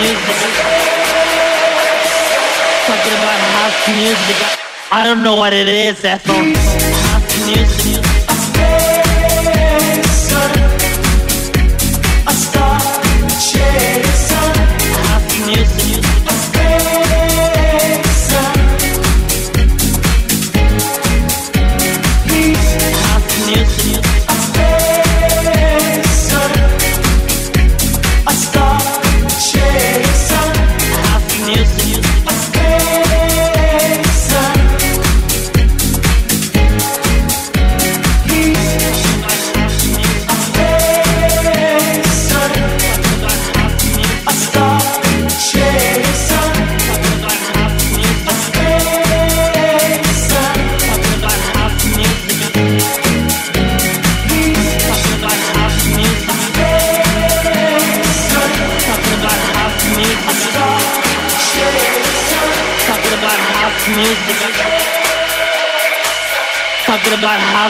music. About house music. I don't know what it is, that's all. House music.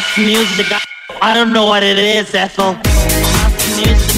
House music. I don't know what it is, Ethel. House music.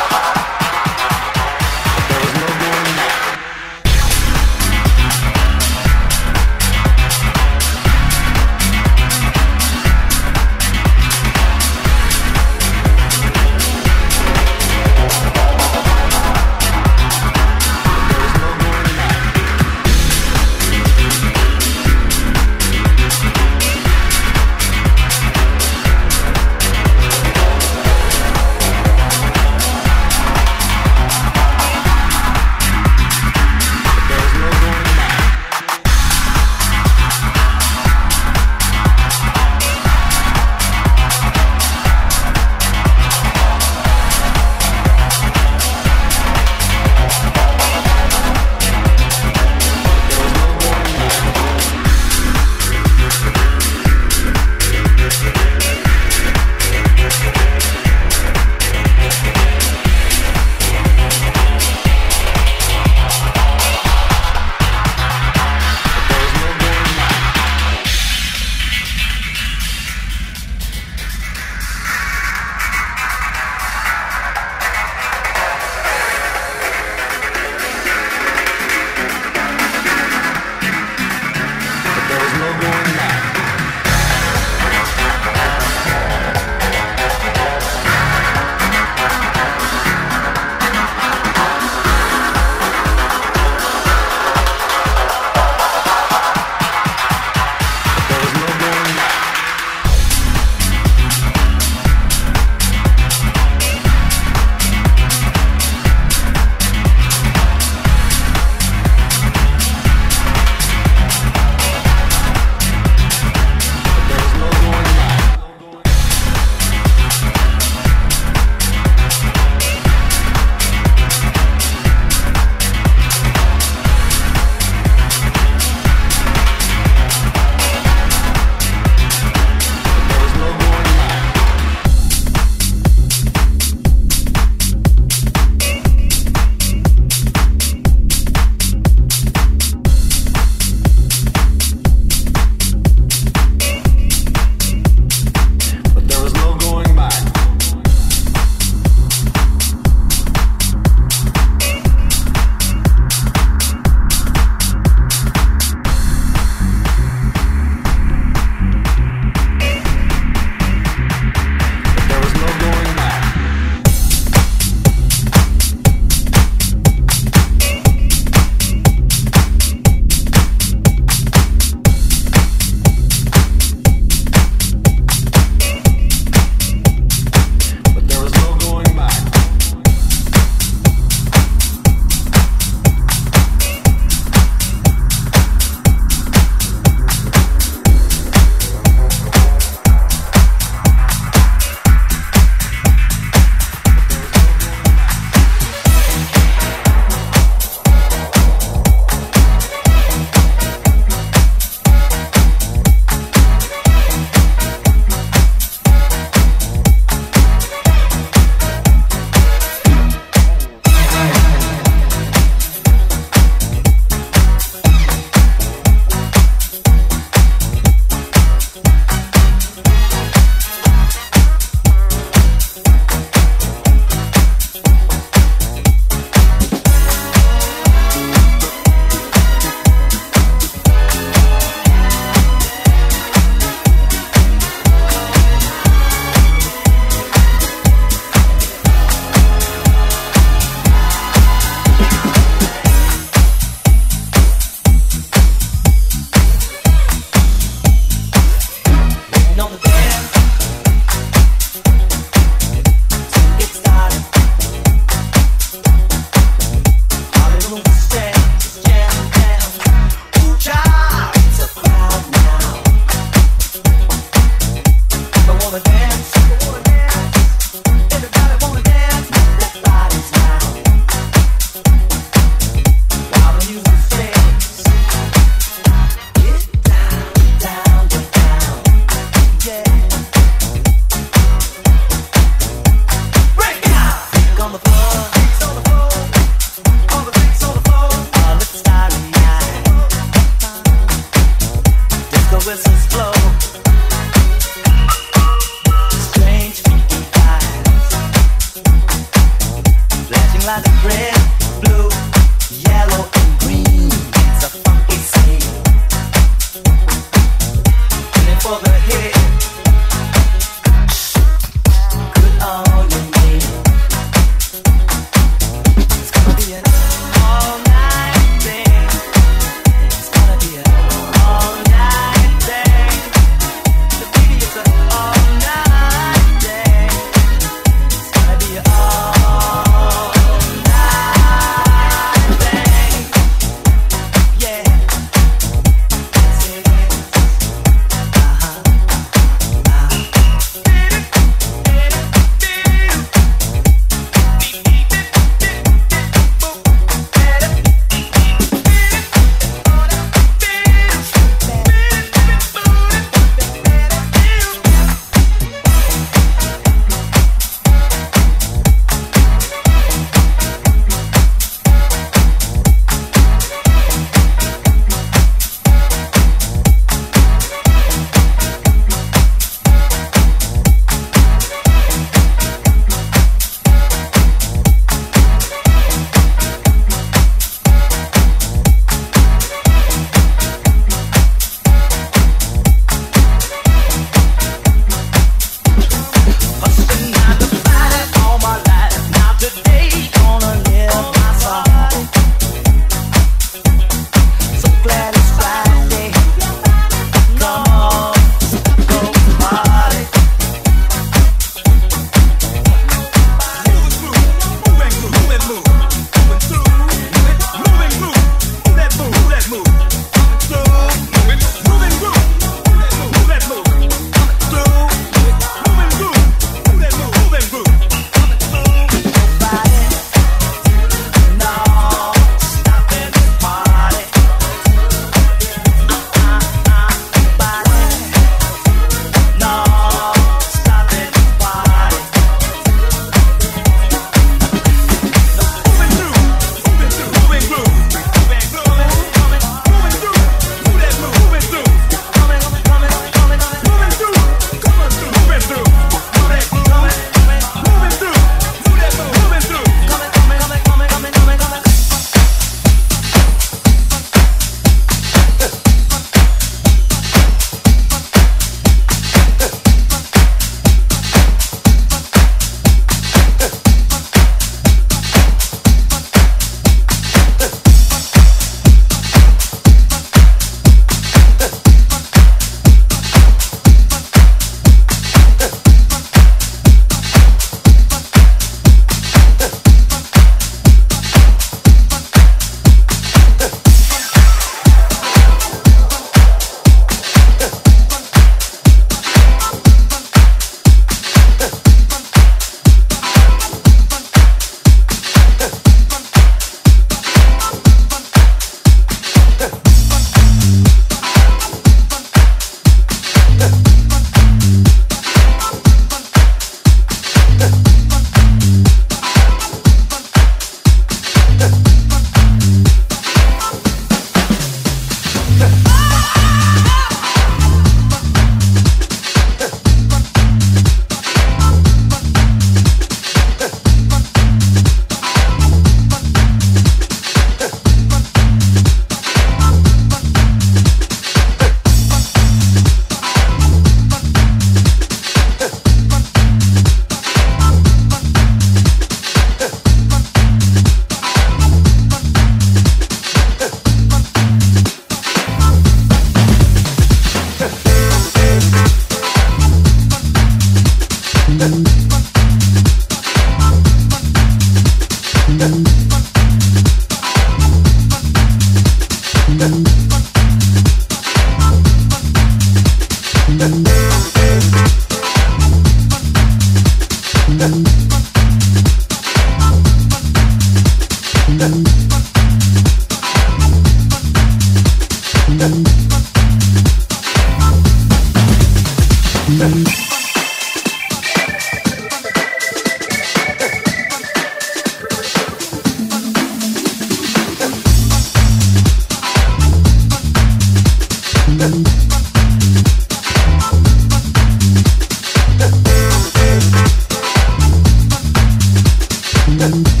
Yeah.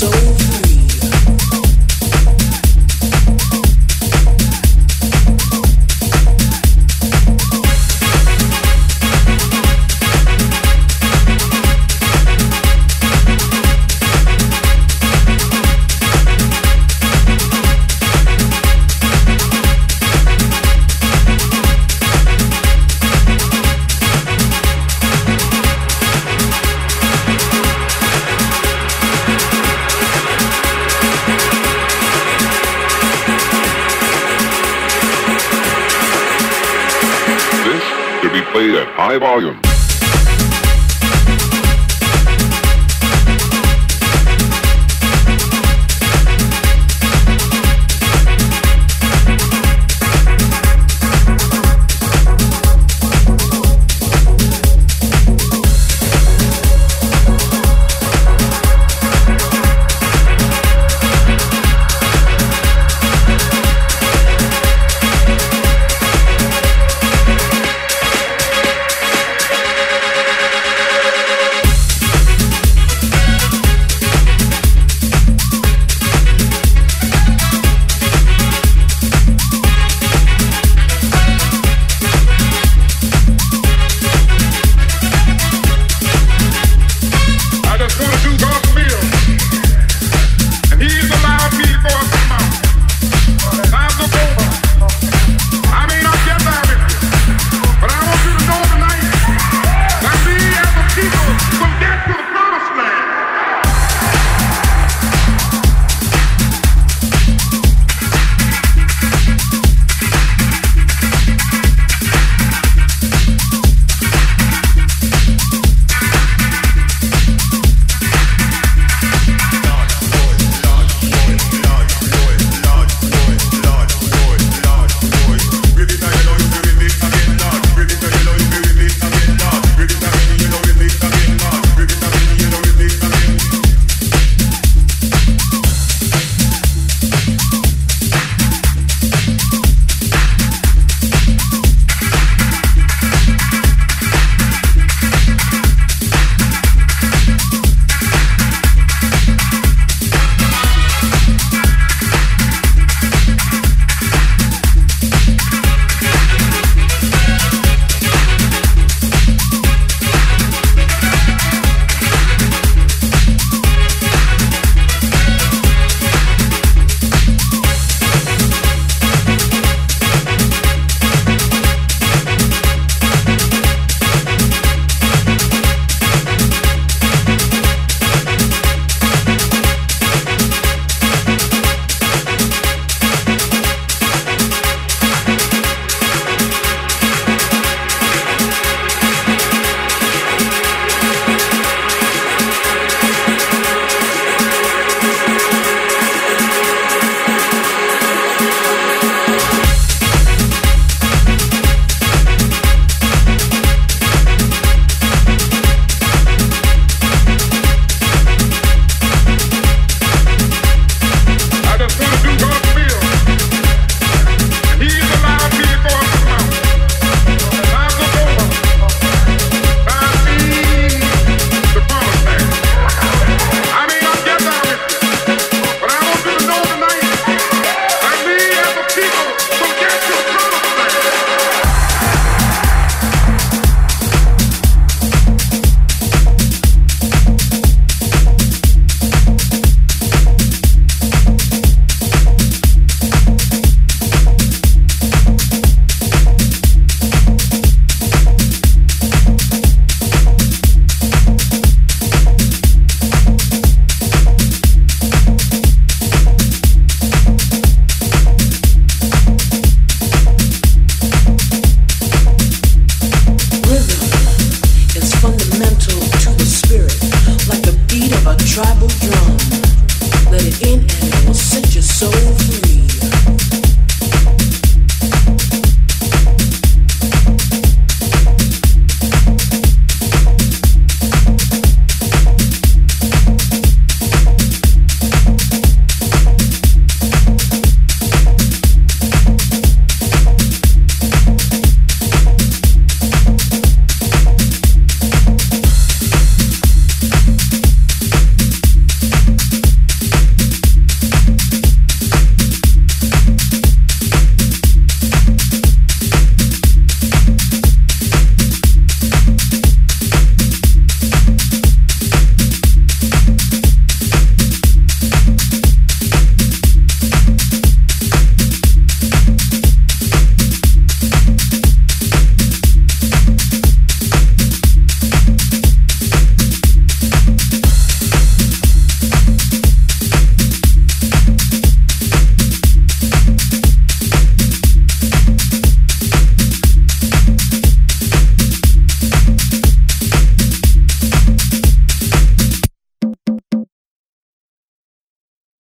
Played